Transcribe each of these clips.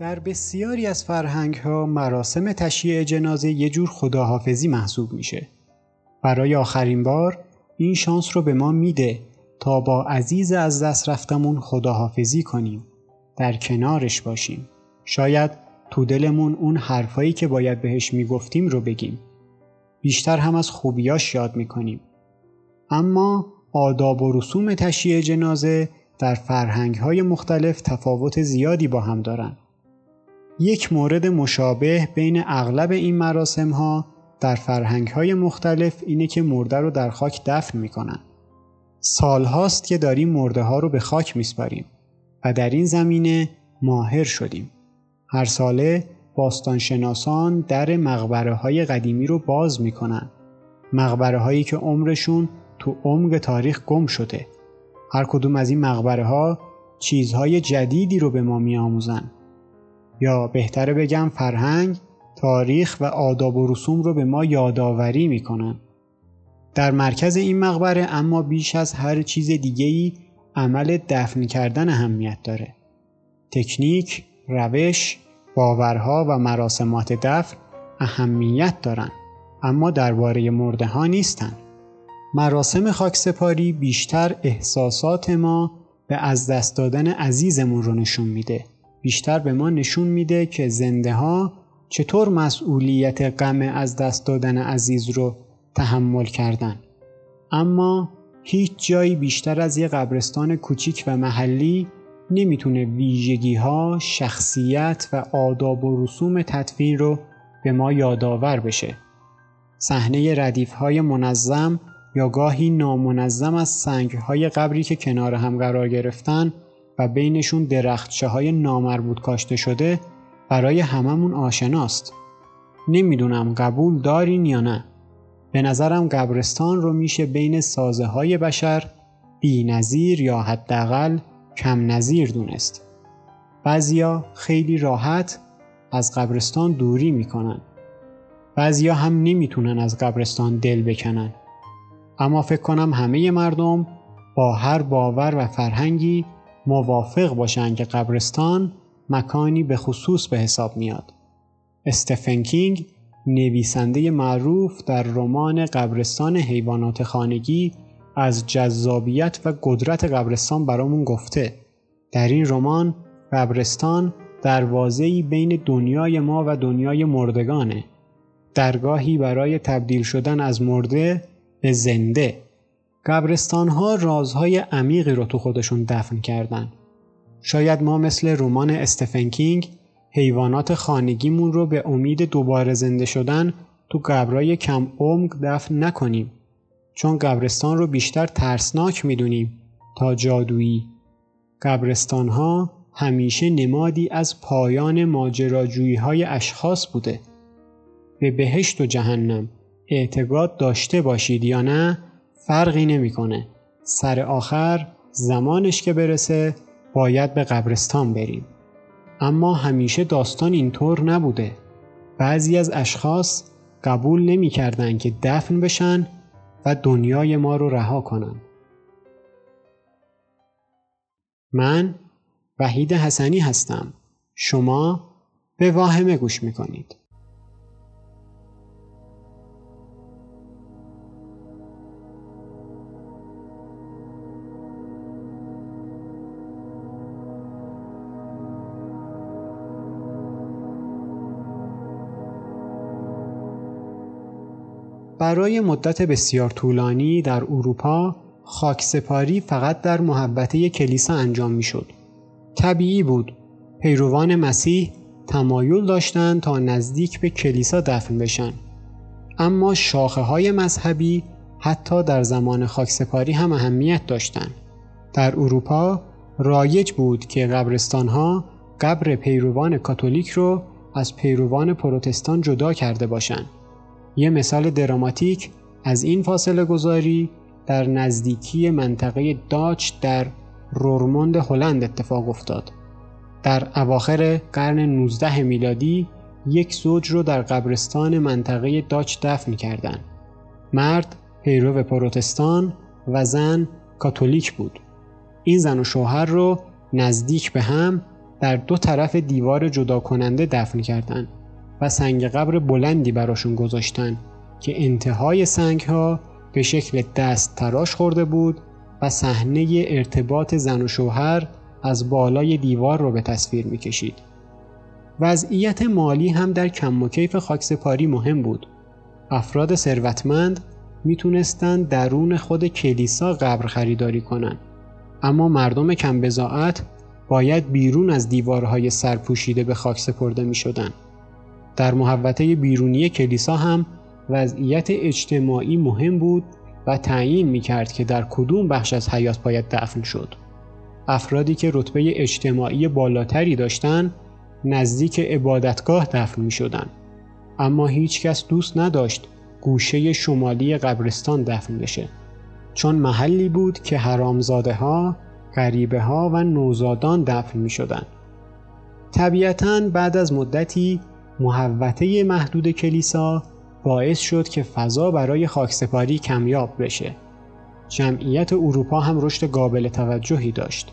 در بسیاری از فرهنگ ها مراسم تشییع جنازه یه جور خداحافظی محسوب میشه. برای آخرین بار این شانس رو به ما میده تا با عزیز از دست رفتمون خداحافظی کنیم. در کنارش باشیم. شاید تو دلمون اون حرفایی که باید بهش می‌گفتیم رو بگیم. بیشتر هم از خوبیاش یاد می‌کنیم. اما آداب و رسوم تشییع جنازه در فرهنگ های مختلف تفاوت زیادی با هم دارن. یک مورد مشابه بین اغلب این مراسم ها در فرهنگ های مختلف اینه که مرده رو در خاک دفن می‌کنن. سال هاست که داریم مرده ها رو به خاک میسپاریم و در این زمینه ماهر شدیم. هر ساله باستانشناسان در مقبره های قدیمی رو باز می‌کنن. مقبره هایی که عمرشون تو عمق تاریخ گم شده. هر کدوم از این مقبره ها چیزهای جدیدی رو به ما میآموزن. یا بهتره بگم فرهنگ، تاریخ و آداب و رسوم رو به ما یادآوری می‌کنن. در مرکز این مقبره اما بیش از هر چیز دیگه‌ای عمل دفن کردن اهمیت داره. تکنیک، روش، باورها و مراسمات دفن اهمیت دارن اما درباره مرده ها نیستن. مراسم خاکسپاری بیشتر احساسات ما به از دست دادن عزیزمون رو نشون میده. بیشتر به ما نشون میده که زنده ها چطور مسئولیت غم از دست دادن عزیز رو تحمل کردن. اما هیچ جایی بیشتر از یه قبرستان کوچیک و محلی نمی‌تونه ویژگی ها، شخصیت و آداب و رسوم تدفین رو به ما یادآور بشه. صحنه ردیف های منظم یا گاهی نامنظم از سنگ های قبری که کنار هم قرار گرفتن و بینشون درختچه های نامربوط کاشته شده برای هممون آشناست. نمی‌دونم قبول دارین یا نه. به نظرم قبرستان رو میشه بین سازه های بشر بی نظیر یا حداقل کم نظیر دونست. بعضیا خیلی راحت از قبرستان دوری می‌کنن. بعضیا هم نمی‌تونن از قبرستان دل بکنن. اما فکر کنم همه مردم با هر باور و فرهنگی موافق باشن که قبرستان مکانی به خصوص به حساب میاد. استفن کینگ نویسنده معروف در رمان قبرستان حیوانات خانگی از جذابیت و قدرت قبرستان برامون گفته. در این رمان قبرستان دروازه‌ای بین دنیای ما و دنیای مردگانه. درگاهی برای تبدیل شدن از مرده به زنده. قبرستان ها رازهای عمیقی رو تو خودشون دفن کردن. شاید ما مثل رمان استفن کینگ حیوانات خانگیمون رو به امید دوباره زنده شدن تو قبرای کم عمق دفن نکنیم. چون قبرستان رو بیشتر ترسناک می‌دونیم تا جادویی. قبرستان ها همیشه نمادی از پایان ماجراجویی های اشخاص بوده. به بهشت و جهنم اعتقاد داشته باشید یا نه فرقی نمی‌کنه. سر آخر زمانش که برسه باید به قبرستان بریم. اما همیشه داستان اینطور نبوده. بعضی از اشخاص قبول نمی‌کردند که دفن بشن و دنیای ما رو رها کنن. من وحید حسنی هستم. شما به واهمه گوش می‌کنید. برای مدت بسیار طولانی در اروپا خاکسپاری فقط در محبته کلیسا انجام می‌شد. طبیعی بود. پیروان مسیح تمایل داشتند تا نزدیک به کلیسا دفن بشن. اما شاخه های مذهبی حتی در زمان خاکسپاری هم اهمیت داشتند. در اروپا رایج بود که قبرستان ها قبر پیروان کاتولیک رو از پیروان پروتستان جدا کرده باشند. یه مثال دراماتیک از این فاصله گذاری در نزدیکی منطقه داچ در رورموند هلند اتفاق افتاد. در اواخر قرن 19 میلادی یک زوج رو در قبرستان منطقه داچ دفن کردند. مرد پیرو پروتستان و زن کاتولیک بود. این زن و شوهر رو نزدیک به هم در دو طرف دیوار جدا کننده دفن کردند و سنگ قبر بلندی براشون گذاشتن که انتهای سنگ ها به شکل دست تراش خورده بود و صحنه ارتباط زن و شوهر از بالای دیوار رو به تصویر می‌کشید. وضعیت مالی هم در کم و کیف خاکسپاری مهم بود. افراد ثروتمند می‌تونستند درون خود کلیسا قبر خریداری کنند. اما مردم کم بزاعت باید بیرون از دیوارهای سرپوشیده به خاک سپرده می شدن. در محوطه بیرونی کلیسا هم وضعیت اجتماعی مهم بود و تعیین می کرد که در کدوم بخش از حیات باید دفن شد. افرادی که رتبه اجتماعی بالاتری داشتند نزدیک عبادتگاه دفن می شدن. اما هیچ کس دوست نداشت گوشه شمالی قبرستان دفن بشه. چون محلی بود که حرامزاده ها، غریبه ها و نوزادان دفن می شدن. طبیعتا بعد از مدتی محوطه محدود کلیسا باعث شد که فضا برای خاکسپاری کمیاب بشه. جمعیت اروپا هم رشد قابل توجهی داشت.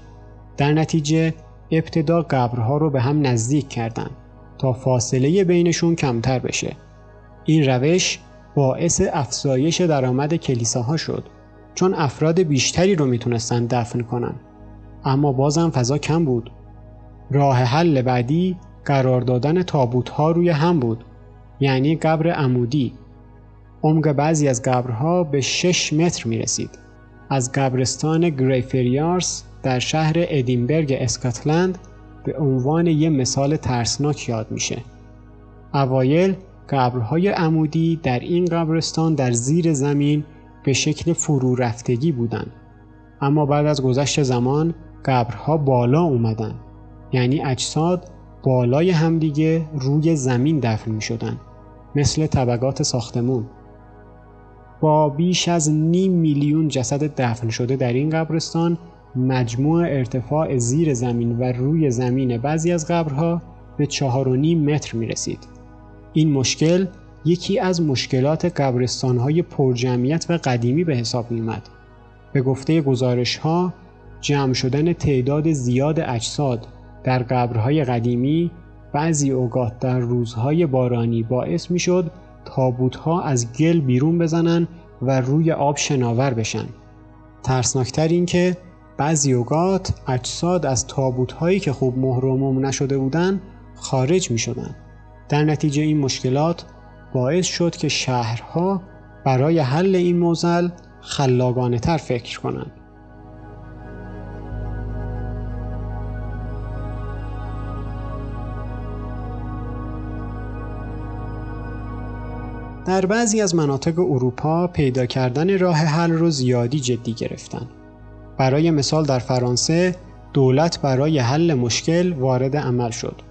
در نتیجه ابتدا قبرها رو به هم نزدیک کردند تا فاصله بینشون کمتر بشه. این روش باعث افزایش درآمد کلیساها شد چون افراد بیشتری رو می‌تونستن دفن کنن. اما بازم فضا کم بود. راه حل بعدی قرار دادن تابوت ها روی هم بود یعنی قبر عمودی عمق بعضی از قبرها به 6 متر می رسید. از قبرستان گریفریارس در شهر ادینبرگ اسکاتلند به عنوان یک مثال ترسناک یاد میشه. اوایل قبرهای عمودی در این قبرستان در زیر زمین به شکل فرو رفتگی بودند. اما بعد از گذشت زمان قبرها بالا اومدن یعنی اجساد بالای همدیگه روی زمین دفن می شدن. مثل طبقات ساختمون با بیش از نیم میلیون جسد دفن شده در این قبرستان مجموع ارتفاع زیر زمین و روی زمین بعضی از قبرها به چهار و نیم متر می رسید. این مشکل یکی از مشکلات قبرستانهای پرجمعیت و قدیمی به حساب می اومد. به گفته گزارش ها جمع شدن تعداد زیاد اجساد در قبرهای قدیمی بعضی اوقات در روزهای بارانی باعث می شد تابوتها از گل بیرون بزنن و روی آب شناور بشن. ترسناکتر این که بعضی اوقات اجساد از تابوتهایی که خوب مهرموم نشده بودن خارج می شدن. در نتیجه این مشکلات باعث شد که شهرها برای حل این موزل خلاقانه تر فکر کنند. در بعضی از مناطق اروپا پیدا کردن راه حل رو زیادی جدی گرفتن. برای مثال در فرانسه دولت برای حل مشکل وارد عمل شد.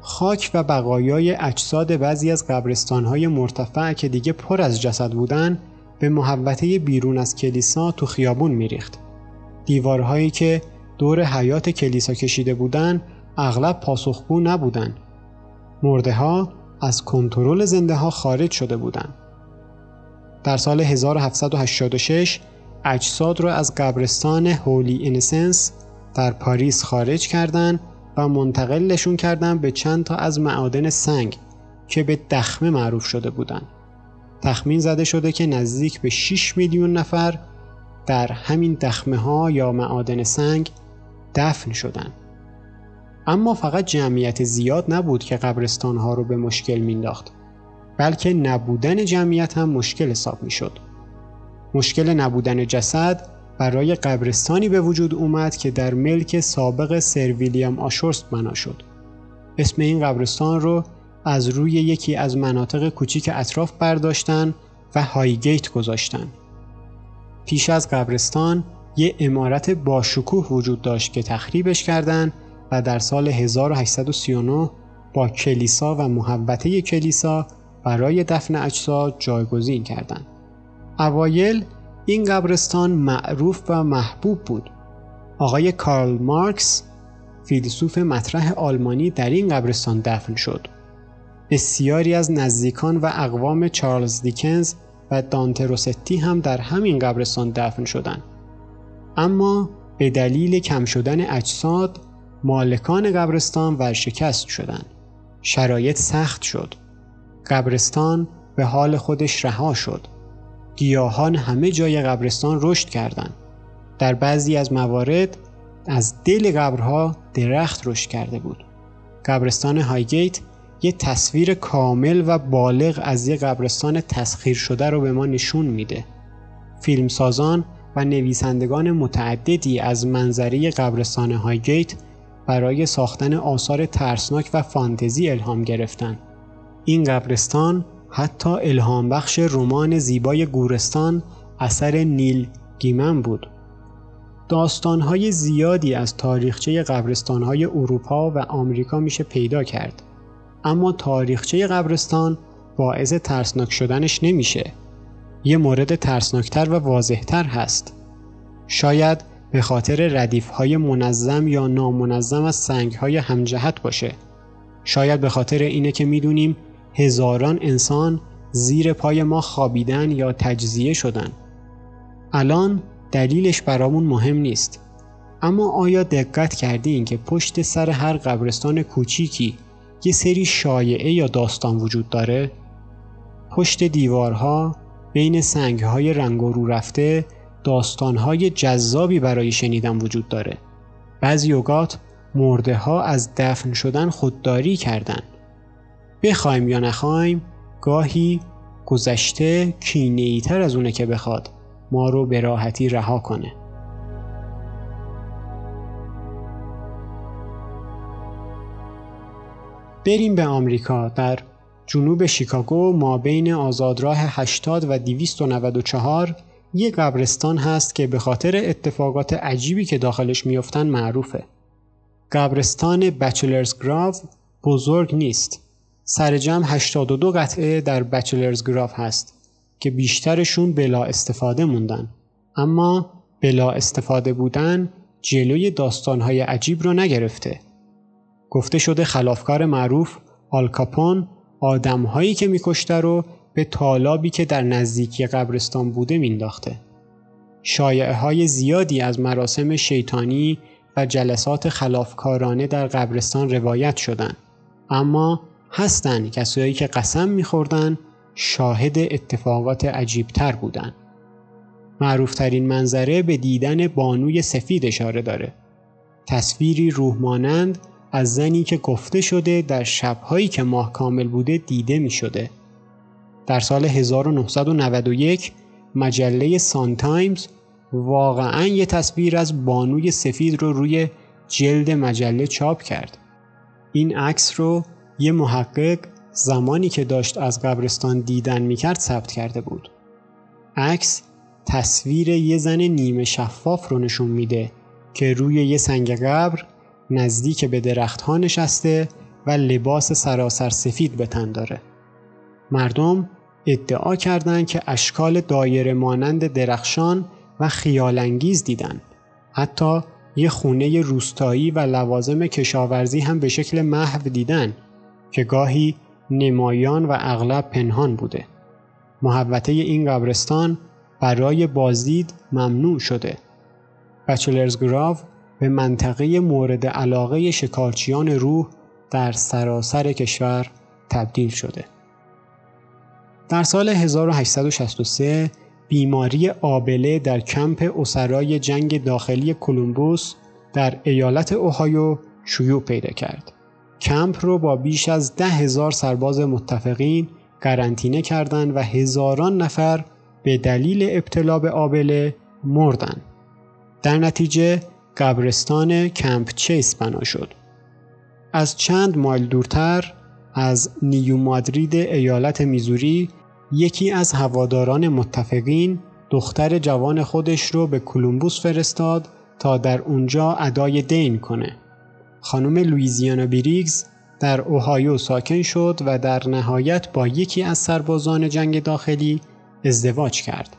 خاک و بقایای اجساد بعضی از قبرستانهای مرتفع که دیگه پر از جسد بودن به محوطه بیرون از کلیسا تو خیابون میریخت. دیوارهایی که دور حیات کلیسا کشیده بودن اغلب پاسخگو نبودن. مرده ها از کنترل زنده ها خارج شده بودند. در سال 1786 اجساد را از قبرستان هولی اینسنس در پاریس خارج کردند و منتقلشون کردند به چند تا از معادن سنگ که به دخمه معروف شده بودند. تخمین زده شده که نزدیک به 6 میلیون نفر در همین دخمه ها یا معادن سنگ دفن شدند. اما فقط جمعیت زیاد نبود که قبرستان ها رو به مشکل مینداخت بلکه نبودن جمعیت هم مشکل حساب می شد. مشکل نبودن جسد برای قبرستانی به وجود اومد که در ملک سابق سر ویلیام آشورست بنا شد. اسم این قبرستان رو از روی یکی از مناطق کوچیک اطراف برداشتن و هایگیت گذاشتن. پیش از قبرستان یه امارت باشکوه وجود داشت که تخریبش کردند و در سال 1839 با کلیسا و محوطه کلیسا برای دفن اجساد جایگزین کردند. اوایل این قبرستان معروف و محبوب بود. آقای کارل مارکس فیلسوف مطرح آلمانی در این قبرستان دفن شد. بسیاری از نزدیکان و اقوام چارلز دیکنز و دانته روستی هم در همین قبرستان دفن شدند. اما به دلیل کم شدن اجساد مالکان قبرستان ورشکست شدند. شرایط سخت شد. قبرستان به حال خودش رها شد. گیاهان همه جای قبرستان رشد کردند. در بعضی از موارد از دل قبرها درخت رشد کرده بود. قبرستان هایگیت یه تصویر کامل و بالغ از یه قبرستان تسخیر شده رو به ما نشون میده. فیلمسازان و نویسندگان متعددی از منظری قبرستان هایگیت برای ساختن آثار ترسناک و فانتزی الهام گرفتن. این قبرستان حتی الهام بخش رمان زیبای گورستان اثر نیل گیمن بود. داستانهای زیادی از تاریخچه قبرستانهای اروپا و آمریکا میشه پیدا کرد. اما تاریخچه قبرستان باعث ترسناک شدنش نمیشه. یه مورد ترسناکتر و واضحتر هست. شاید به خاطر ردیف های منظم یا نامنظم از سنگ های همجهت باشه. شاید به خاطر اینه که می‌دونیم هزاران انسان زیر پای ما خوابیدن یا تجزیه شدن. الان دلیلش برامون مهم نیست. اما آیا دقت کردین که پشت سر هر قبرستان کوچیکی یه سری شایعه یا داستان وجود داره؟ پشت دیوارها بین سنگهای رنگ و رو رفته داستانهای جذابی برای شنیدن وجود داره. بعضی اوقات مرده ها از دفن شدن خودداری کردن. بخوایم یا نخوایم گاهی گذشته کینه‌ای تر از اونه که بخواد ما رو به راحتی رها کنه. بریم به آمریکا در جنوب شیکاگو ما بین آزادراه 80 و 294 یه قبرستان هست که به خاطر اتفاقات عجیبی که داخلش میفتن معروفه. قبرستان بچلرز گراف بزرگ نیست. سر جمع 82 قطعه در بچلرز گراف هست که بیشترشون بلا استفاده موندن. اما بلا استفاده بودن جلوی داستانهای عجیب رو نگرفته. گفته شده خلافکار معروف آلکاپون آدمهایی که میکشته رو به طالابی که در نزدیکی قبرستان بوده مینداخته. شایعه های زیادی از مراسم شیطانی و جلسات خلافکارانه در قبرستان روایت شدند. اما هستند کسایی که قسم میخوردن شاهد اتفاقات عجیبتر بودند. معروفترین منظره به دیدن بانوی سفید اشاره داره. تصویری روحمانند از زنی که گفته شده در شبهایی که ماه کامل بوده دیده می شده. در سال 1991 مجله سان تایمز واقعا یه تصویر از بانوی سفید رو روی جلد مجله چاپ کرد. این عکس رو یه محقق زمانی که داشت از قبرستان دیدن می‌کرد ثبت کرده بود. عکس تصویر یه زن نیمه شفاف رو نشون میده که روی یه سنگ قبر نزدیک به درختها نشسته و لباس سراسر سفید به تن داره. مردم ادعا کردند که اشکال دایره مانند درخشان و خیالانگیز دیدن. حتی یه خونه روستایی و لوازم کشاورزی هم به شکل محو دیدن که گاهی نمایان و اغلب پنهان بوده. محوطه این قبرستان برای بازدید ممنوع شده. بچلرز گراو به منطقه مورد علاقه شکارچیان روح در سراسر کشور تبدیل شده. در سال 1863 بیماری آبله در کمپ اسرای جنگ داخلی کلمبوس در ایالت اوهایو شیوع پیدا کرد. کمپ رو با بیش از ده هزار سرباز متفقین قرنطینه کردند و هزاران نفر به دلیل ابتلا به آبله مردن. در نتیجه قبرستان کمپ چیس بنا شد. از چند مایل دورتر از نیو مادرید ایالت میزوری یکی از هواداران متفقین دختر جوان خودش رو به کلمبوس فرستاد تا در اونجا ادای دین کنه. خانم لویزیانا بیریگز در اوهایو ساکن شد و در نهایت با یکی از سربازان جنگ داخلی ازدواج کرد.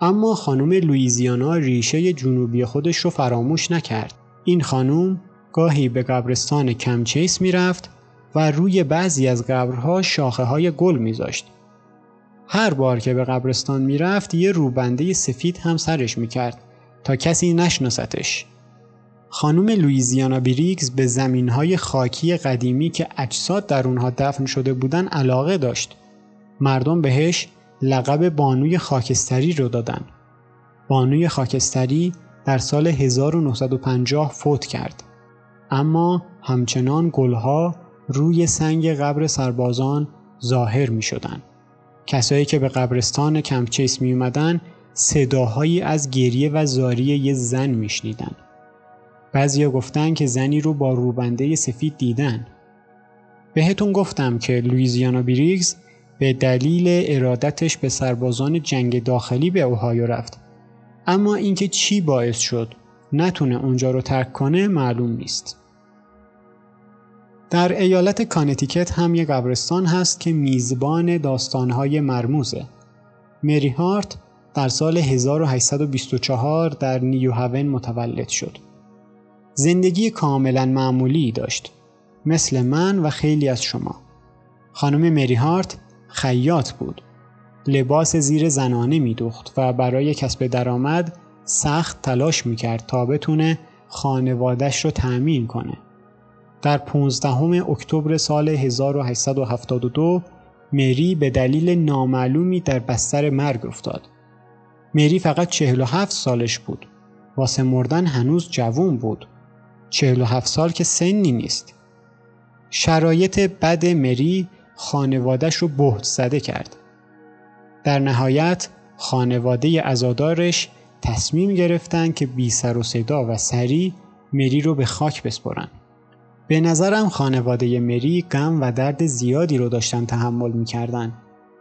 اما خانم لویزیانا ریشه جنوبی خودش رو فراموش نکرد. این خانم گاهی به قبرستان کمچیس می‌رفت و روی بعضی از قبرها شاخه های گل میذاشت. هر بار که به قبرستان می‌رفت یه روبنده سفید هم سرش می‌کرد تا کسی نشناستش. خانم لویزیانا بریگز به زمینهای خاکی قدیمی که اجساد در اونها دفن شده بودن علاقه داشت. مردم بهش لقب بانوی خاکستری رو دادن. بانوی خاکستری در سال 1950 فوت کرد. اما همچنان گلها روی سنگ قبر سربازان ظاهر می شدن. کسایی که به قبرستان کمپچیس می اومدن صداهایی از گریه و زاری یه زن می شنیدن. بعضیا گفتن که زنی رو با روبنده سفید دیدن. بهتون گفتم که لویزیانا بریگز به دلیل ارادتش به سربازان جنگ داخلی به اوهایو رفت. اما اینکه چی باعث شد نتونه اونجا رو ترک کنه معلوم نیست. در ایالت کانتیکت هم یه قبرستان هست که میزبان داستانهای مرموزه. مری هارت در سال 1824 در نیو هاون متولد شد. زندگی کاملا معمولی داشت. مثل من و خیلی از شما. خانم مری هارت خیاط بود. لباس زیر زنانه میدوخت و برای کسب درآمد سخت تلاش می‌کرد تا بتونه خانوادش رو تأمین کنه. در 15 اکتبر سال 1872 مری به دلیل نامعلومی در بستر مرگ افتاد. مری فقط 47 سالش بود. واسه مردن هنوز جوون بود. 47 سال که سنی نیست. شرایط بد مری خانوادش رو بهت زده کرد. در نهایت خانواده ازادارش تصمیم گرفتن که بی سر و صدا و سری مری رو به خاک بسپرن. به نظرم خانواده مری غم و درد زیادی رو داشتن تحمل می‌کردن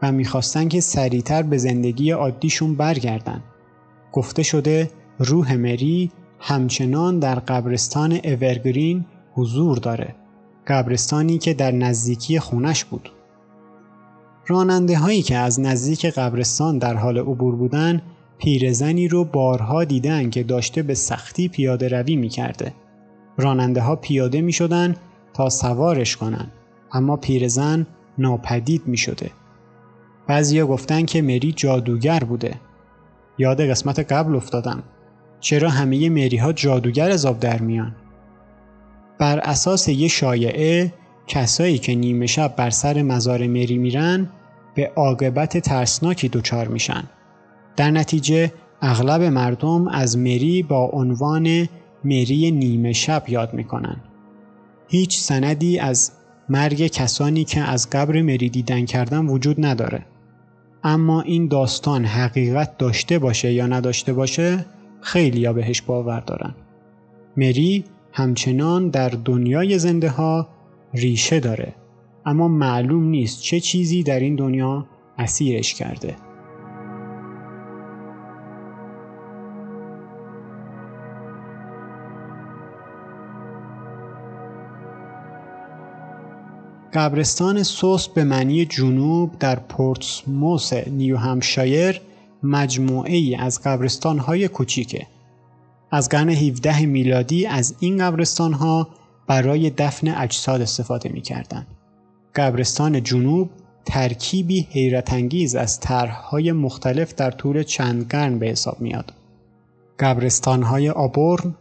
و می‌خواستن که سریعتر به زندگی عادیشون برگردن. گفته شده روح مری همچنان در قبرستان اورگرین حضور داره. قبرستانی که در نزدیکی خونش بود. راننده هایی که از نزدیک قبرستان در حال عبور بودن پیرزنی رو بارها دیدن که داشته به سختی پیاده روی می. راننده ها پیاده می شدن تا سوارش کنن اما پیرزن ناپدید می شده. بعضیا گفتن که مری جادوگر بوده. یاد قسمت قبل افتادم. چرا همه مری ها جادوگر از آب در میان؟ بر اساس یه شایعه کسایی که نیمه شب بر سر مزار مری میرن به عاقبت ترسناکی دچار میشن. در نتیجه اغلب مردم از مری با عنوان مری نیمه شب یاد می‌کنن. هیچ سندی از مرگ کسانی که از قبر مری دیدن کردن وجود نداره. اما این داستان حقیقت داشته باشه یا نداشته باشه خیلی یا بهش باور دارن. مری همچنان در دنیای زنده ها ریشه داره اما معلوم نیست چه چیزی در این دنیا اسیرش کرده. قبرستان سوس به معنی جنوب در پورتسموس نیو همشایر مجموعه ای از قبرستان های کوچیکه. از قرن 17 میلادی از این قبرستان ها برای دفن اجساد استفاده می کردن. قبرستان جنوب ترکیبی حیرت انگیز از طرحهای مختلف در طول چند قرن به حساب میاد. قبرستان های آبورن،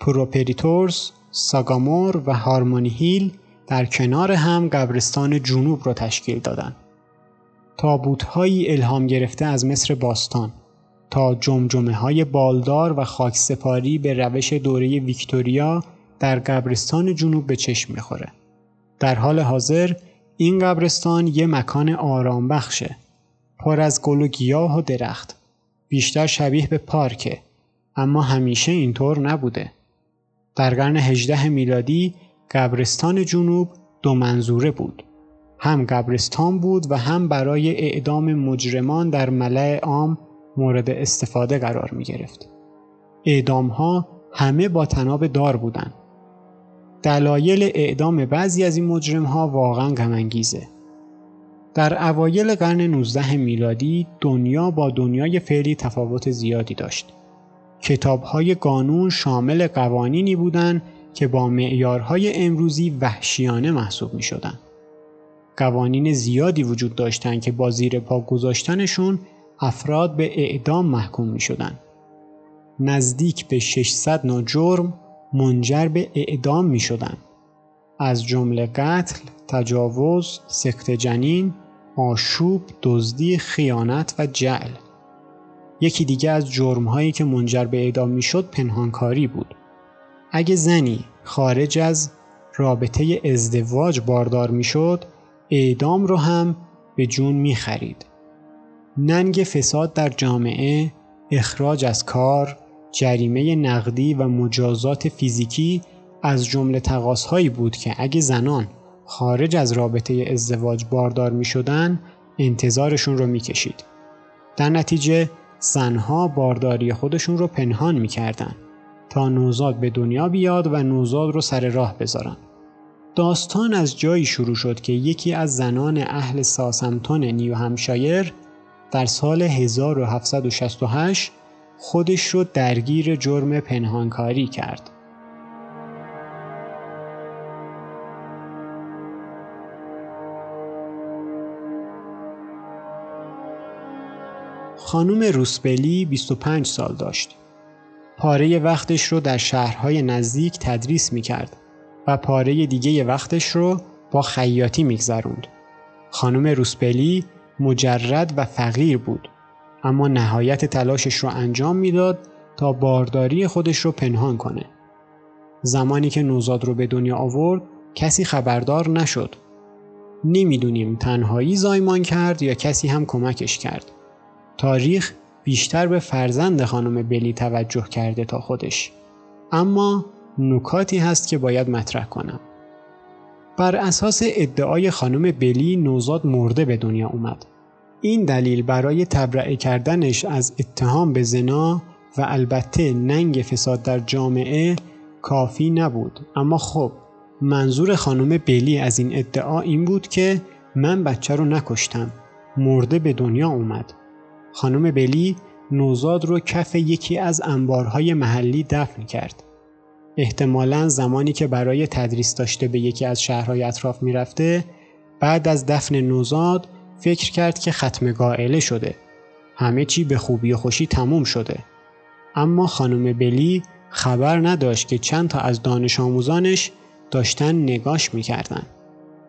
پروپریتورز، ساگامور و هارمونی هیل در کنار هم قبرستان جنوب را تشکیل دادند. تابوتهایی الهام گرفته از مصر باستان تا جمجمه های بالدار و خاکسپاری به روش دوره ویکتوریا در قبرستان جنوب به چشم می‌خوره. در حال حاضر این قبرستان یه مکان آرام بخشه. پر از گل و گیاه و درخت. بیشتر شبیه به پارکه. اما همیشه اینطور نبوده. در قرن 18 میلادی قبرستان جنوب دو منظوره بود. هم قبرستان بود و هم برای اعدام مجرمان در ملع عام مورد استفاده قرار می گرفت. اعدام ها همه با تناب دار بودند. دلایل اعدام بعضی از این مجرم ها واقعا غمانگیزه. در اوایل قرن 19 میلادی دنیا با دنیای فعلی تفاوت زیادی داشت. کتاب های قانون شامل قوانینی بودند که با معیارهای امروزی وحشیانه محسوب می شدن. قوانین زیادی وجود داشتند که با زیر پا گذاشتنشون افراد به اعدام محکوم می شدن. نزدیک به 600 نوع جرم منجر به اعدام می شدن. از جمله قتل، تجاوز، سکت جنین، آشوب، دزدی، خیانت و جعل. یکی دیگه از جرمهایی که منجر به اعدام می‌شد پنهانکاری بود. اگه زنی خارج از رابطه ازدواج باردار می‌شد، اعدام رو هم به جون می خرید. ننگ فساد در جامعه، اخراج از کار، جریمه نقدی و مجازات فیزیکی از جمله تقاصهایی بود که اگه زنان خارج از رابطه ازدواج باردار می شدن انتظارشون رو می کشید. در نتیجه زنها بارداری خودشون رو پنهان می کردن تا نوزاد به دنیا بیاد و نوزاد رو سر راه بذارن. داستان از جایی شروع شد که یکی از زنان اهل ساسمتون نیو همشایر در سال 1768 خودش رو درگیر جرم پنهانکاری کرد. خانم روسبلی 25 سال داشت. پاره وقتش رو در شهرهای نزدیک تدریس می کرد و پاره دیگه وقتش رو با خیاطی میگذروند. خانم روسبلی مجرد و فقیر بود اما نهایت تلاشش رو انجام می‌داد تا بارداری خودش رو پنهان کنه. زمانی که نوزاد رو به دنیا آورد کسی خبردار نشد. نمی‌دونیم تنهایی زایمان کرد یا کسی هم کمکش کرد. تاریخ بیشتر به فرزند خانم بلی توجه کرده تا خودش. اما نکاتی هست که باید مطرح کنم. بر اساس ادعای خانم بلی نوزاد مرده به دنیا اومد. این دلیل برای تبرئه کردنش از اتهام به زنا و البته ننگ فساد در جامعه کافی نبود اما خب منظور خانم بلی از این ادعا این بود که من بچه رو نکشتم مرده به دنیا اومد خانم بلی نوزاد رو کف یکی از انبارهای محلی دفن کرد احتمالا زمانی که برای تدریس داشته به یکی از شهرهای اطراف می‌رفته بعد از دفن نوزاد فکر کرد که ختم گائله شده. همه چی به خوبی و خوشی تموم شده. اما خانم بلی خبر نداشت که چند تا از دانش آموزانش داشتن نگاش می‌کردن.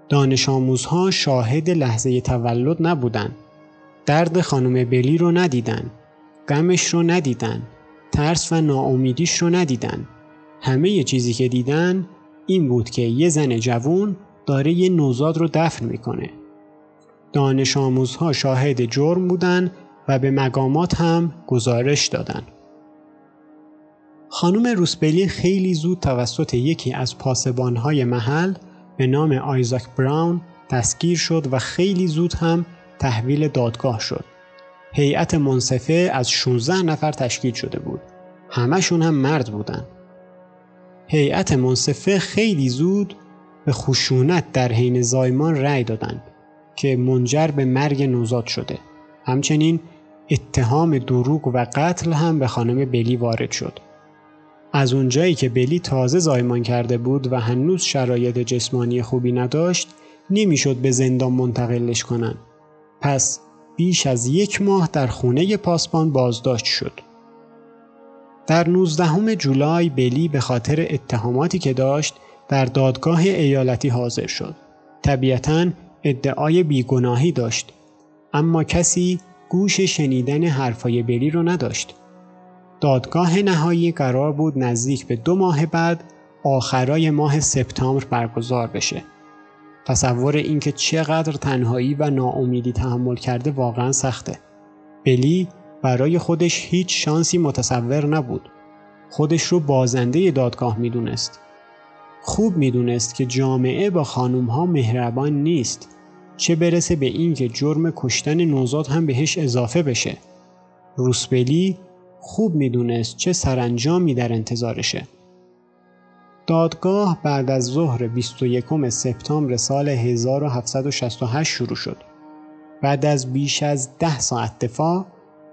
دانش آموزها شاهد لحظه تولد نبودن. درد خانم بلی رو ندیدن. غمش رو ندیدن. ترس و ناامیدیش رو ندیدن. همه ی چیزی که دیدن این بود که یه زن جوون داره یه نوزاد رو دفن می‌کنه. دانش آموزها شاهد جرم بودن و به مقامات هم گزارش دادن. خانم روسبلی خیلی زود توسط یکی از پاسبانهای محل به نام آیزاک براون دستگیر شد و خیلی زود هم تحویل دادگاه شد. هیئت منصفه از 16 نفر تشکیل شده بود. همشون هم مرد بودن. هیئت منصفه خیلی زود به خشونت در حین زایمان رأی دادند که منجر به مرگ نوزاد شده. همچنین اتهام دروغ و قتل هم به خانم بلی وارد شد. از اونجایی که بلی تازه زایمان کرده بود و هنوز شرایط جسمانی خوبی نداشت نمی‌شد به زندان منتقلش کنن. پس بیش از یک ماه در خونه پاسبان بازداشت شد. در 19 جولای بلی به خاطر اتهاماتی که داشت در دادگاه ایالتی حاضر شد. طبیعتاً ادعای بیگناهی داشت اما کسی گوش شنیدن حرفای بلی رو نداشت. دادگاه نهایی قرار بود نزدیک به دو ماه بعد آخرای ماه سپتامبر برگزار بشه. تصور اینکه چقدر تنهایی و ناامیدی تحمل کرده واقعا سخته. بلی برای خودش هیچ شانسی متصور نبود. خودش رو بازنده دادگاه می‌دونست. خوب می‌دونست که جامعه با خانوم ها مهربان نیست چه برسه به این که جرم کشتن نوزاد هم بهش اضافه بشه. روسبلی خوب می‌دونست چه سرانجامی در انتظارشه. دادگاه بعد از ظهر 21 سپتامبر سال 1768 شروع شد. بعد از بیش از ده ساعت دفاع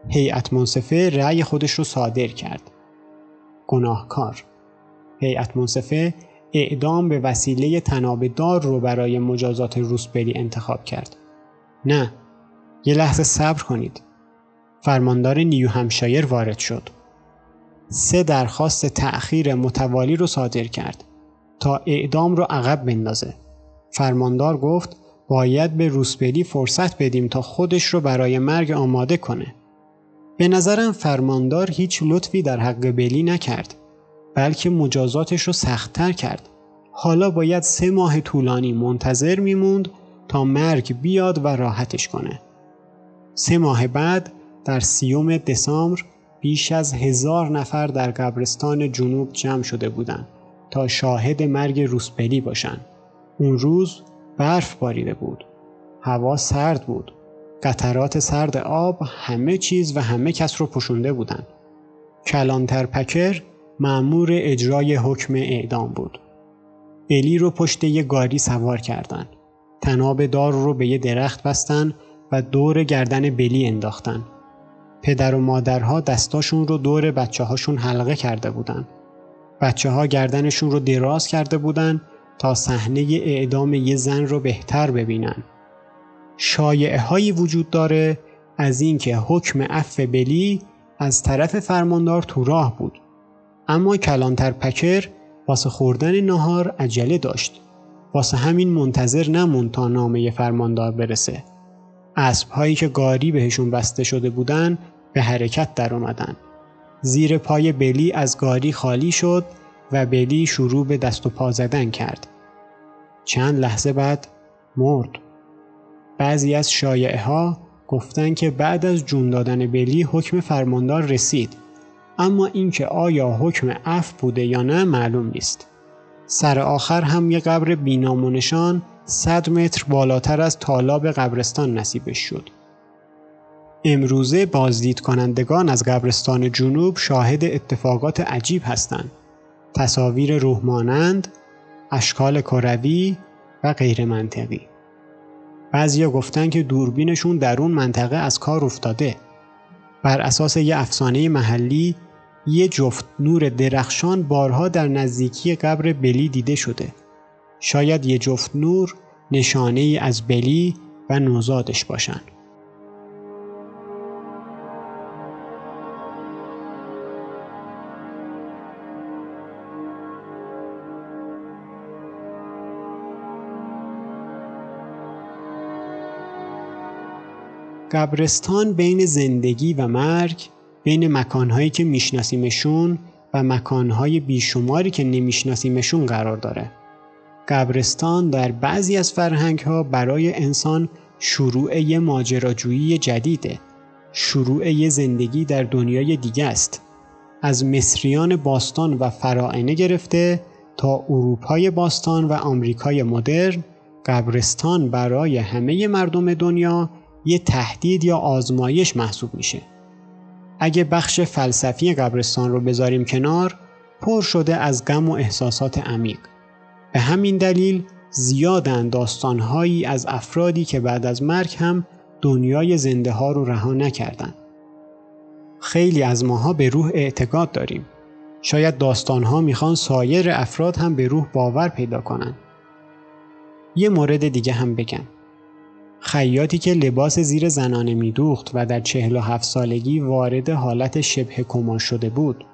هیئت منصفه رأی خودش رو صادر کرد. گناهکار هیئت منصفه اعدام به وسیله تنابدار رو برای مجازات روسبری انتخاب کرد. نه، یه لحظه صبر کنید. فرماندار نیو همشایر وارد شد. سه درخواست تأخیر متوالی رو صادر کرد تا اعدام رو عقب بندازه. فرماندار گفت باید به روسپلی فرصت بدیم تا خودش رو برای مرگ آماده کنه. به نظرم فرماندار هیچ لطفی در حق بلی نکرد بلکه مجازاتش رو سختتر کرد. حالا باید سه ماه طولانی منتظر میموند تا مرگ بیاد و راحتش کنه. سه ماه بعد در سیوم دسامبر بیش از هزار نفر در قبرستان جنوب جمع شده بودند تا شاهد مرگ روسپلی باشند. اون روز برف باریده بود. هوا سرد بود. قطرات سرد آب همه چیز و همه کس رو پوشونده بودند. کلانتر پکر معمور اجرای حکم اعدام بود. بلی رو پشت یه گاری سوار کردند. تناب دار رو به یه درخت بستن و دور گردن بلی انداختن. پدر و مادرها دستاشون رو دور بچه هاشون حلقه کرده بودن. بچه ها گردنشون رو دراز کرده بودن تا صحنه اعدام یه زن رو بهتر ببینن. شایعه هایی وجود داره از اینکه حکم عفو بلی از طرف فرماندار تو راه بود. اما کلانتر پکر واسه خوردن نهار عجله داشت. واسه همین منتظر نموند تا نامه فرماندار برسه. اسب هایی که گاری بهشون بسته شده بودن به حرکت در اومدن. زیر پای بلی از گاری خالی شد و بلی شروع به دست و پا زدن کرد. چند لحظه بعد مرد. بعضی از شایعه ها گفتن که بعد از جون دادن بلی حکم فرماندار رسید اما اینکه آیا حکم عفو بوده یا نه معلوم نیست. سر آخر هم یه قبر بینامونشان 100 متر بالاتر از تالاب قبرستان نصیبش شد. امروزه بازدید کنندگان از قبرستان جنوب شاهد اتفاقات عجیب هستند. تصاویر روحمانند، اشکال کروی و غیر منطقی. بعضیا گفتن که دوربینشون در اون منطقه از کار افتاده. بر اساس یه افسانه محلی یه جفت نور درخشان بارها در نزدیکی قبر بلی دیده شده. شاید یه جفت نور نشانه ای از بلی و نوزادش باشن. قبرستان بین زندگی و مرگ بین مکانهایی که میشناسیمشون و مکانهای بیشماری که نمیشناسیمشون قرار داره. قبرستان در بعضی از فرهنگ ها برای انسان شروع یه ماجراجویی جدیده. شروع یه زندگی در دنیای دیگه است. از مصریان باستان و فرائنه گرفته تا اروپای باستان و آمریکای مدرن قبرستان برای همه مردم دنیا یه تهدید یا آزمایش محسوب میشه. اگه بخش فلسفی قبرستان رو بذاریم کنار پر شده از غم و احساسات عمیق. به همین دلیل زیادن داستانهایی از افرادی که بعد از مرگ هم دنیای زنده ها رو رها نکردن. خیلی از ماها به روح اعتقاد داریم. شاید داستانها می‌خوان سایر افراد هم به روح باور پیدا کنن. یه مورد دیگه هم بگم. خیاطی که لباس زیر زنانه میدوخت و در چهل و هفت سالگی وارد حالت شبه کما شده بود.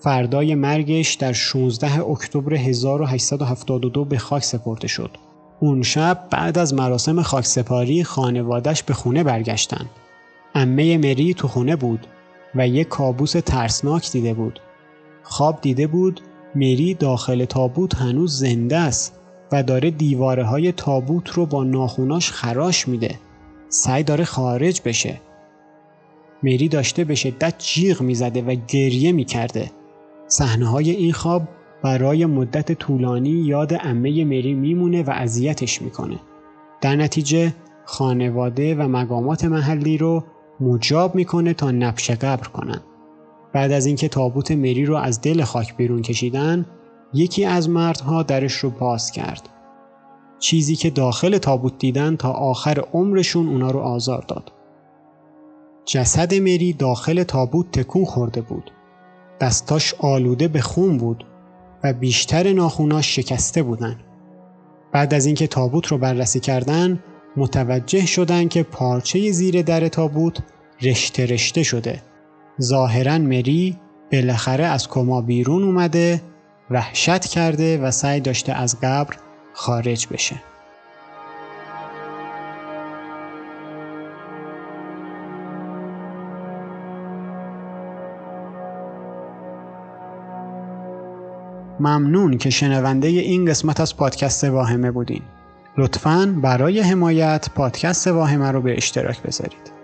فردای مرگش در 16 اکتبر 1872 به خاک سپرده شد. اون شب بعد از مراسم خاکسپاری خانوادش به خونه برگشتن. امه مری تو خونه بود و یک کابوس ترسناک دیده بود. خواب دیده بود مری داخل تابوت هنوز زنده است و داره دیواره های تابوت رو با ناخوناش خراش میده. سعی داره خارج بشه. مری داشته به شدت جیغ می‌زده و گریه می‌کرده. صحنه های این خواب برای مدت طولانی یاد امه مری میمونه و اذیتش می‌کنه. در نتیجه خانواده و مقامات محلی رو مجاب می‌کنه تا نبش قبر کنن. بعد از اینکه تابوت مری رو از دل خاک بیرون کشیدن یکی از مردها درش رو باز کرد. چیزی که داخل تابوت دیدن تا آخر عمرشون اونا رو آزار داد. جسد مری داخل تابوت تکون خورده بود. دستاش آلوده به خون بود و بیشتر ناخوناش شکسته بودن. بعد از اینکه تابوت رو بررسی کردن متوجه شدن که پارچه زیر در تابوت رشته رشته شده. ظاهرا مری بالاخره از کما بیرون اومده وحشت کرده و سعی داشته از قبر خارج بشه ممنون که شنونده این قسمت از پادکست واهمه بودین. لطفاً برای حمایت پادکست واهمه رو به اشتراک بذارید.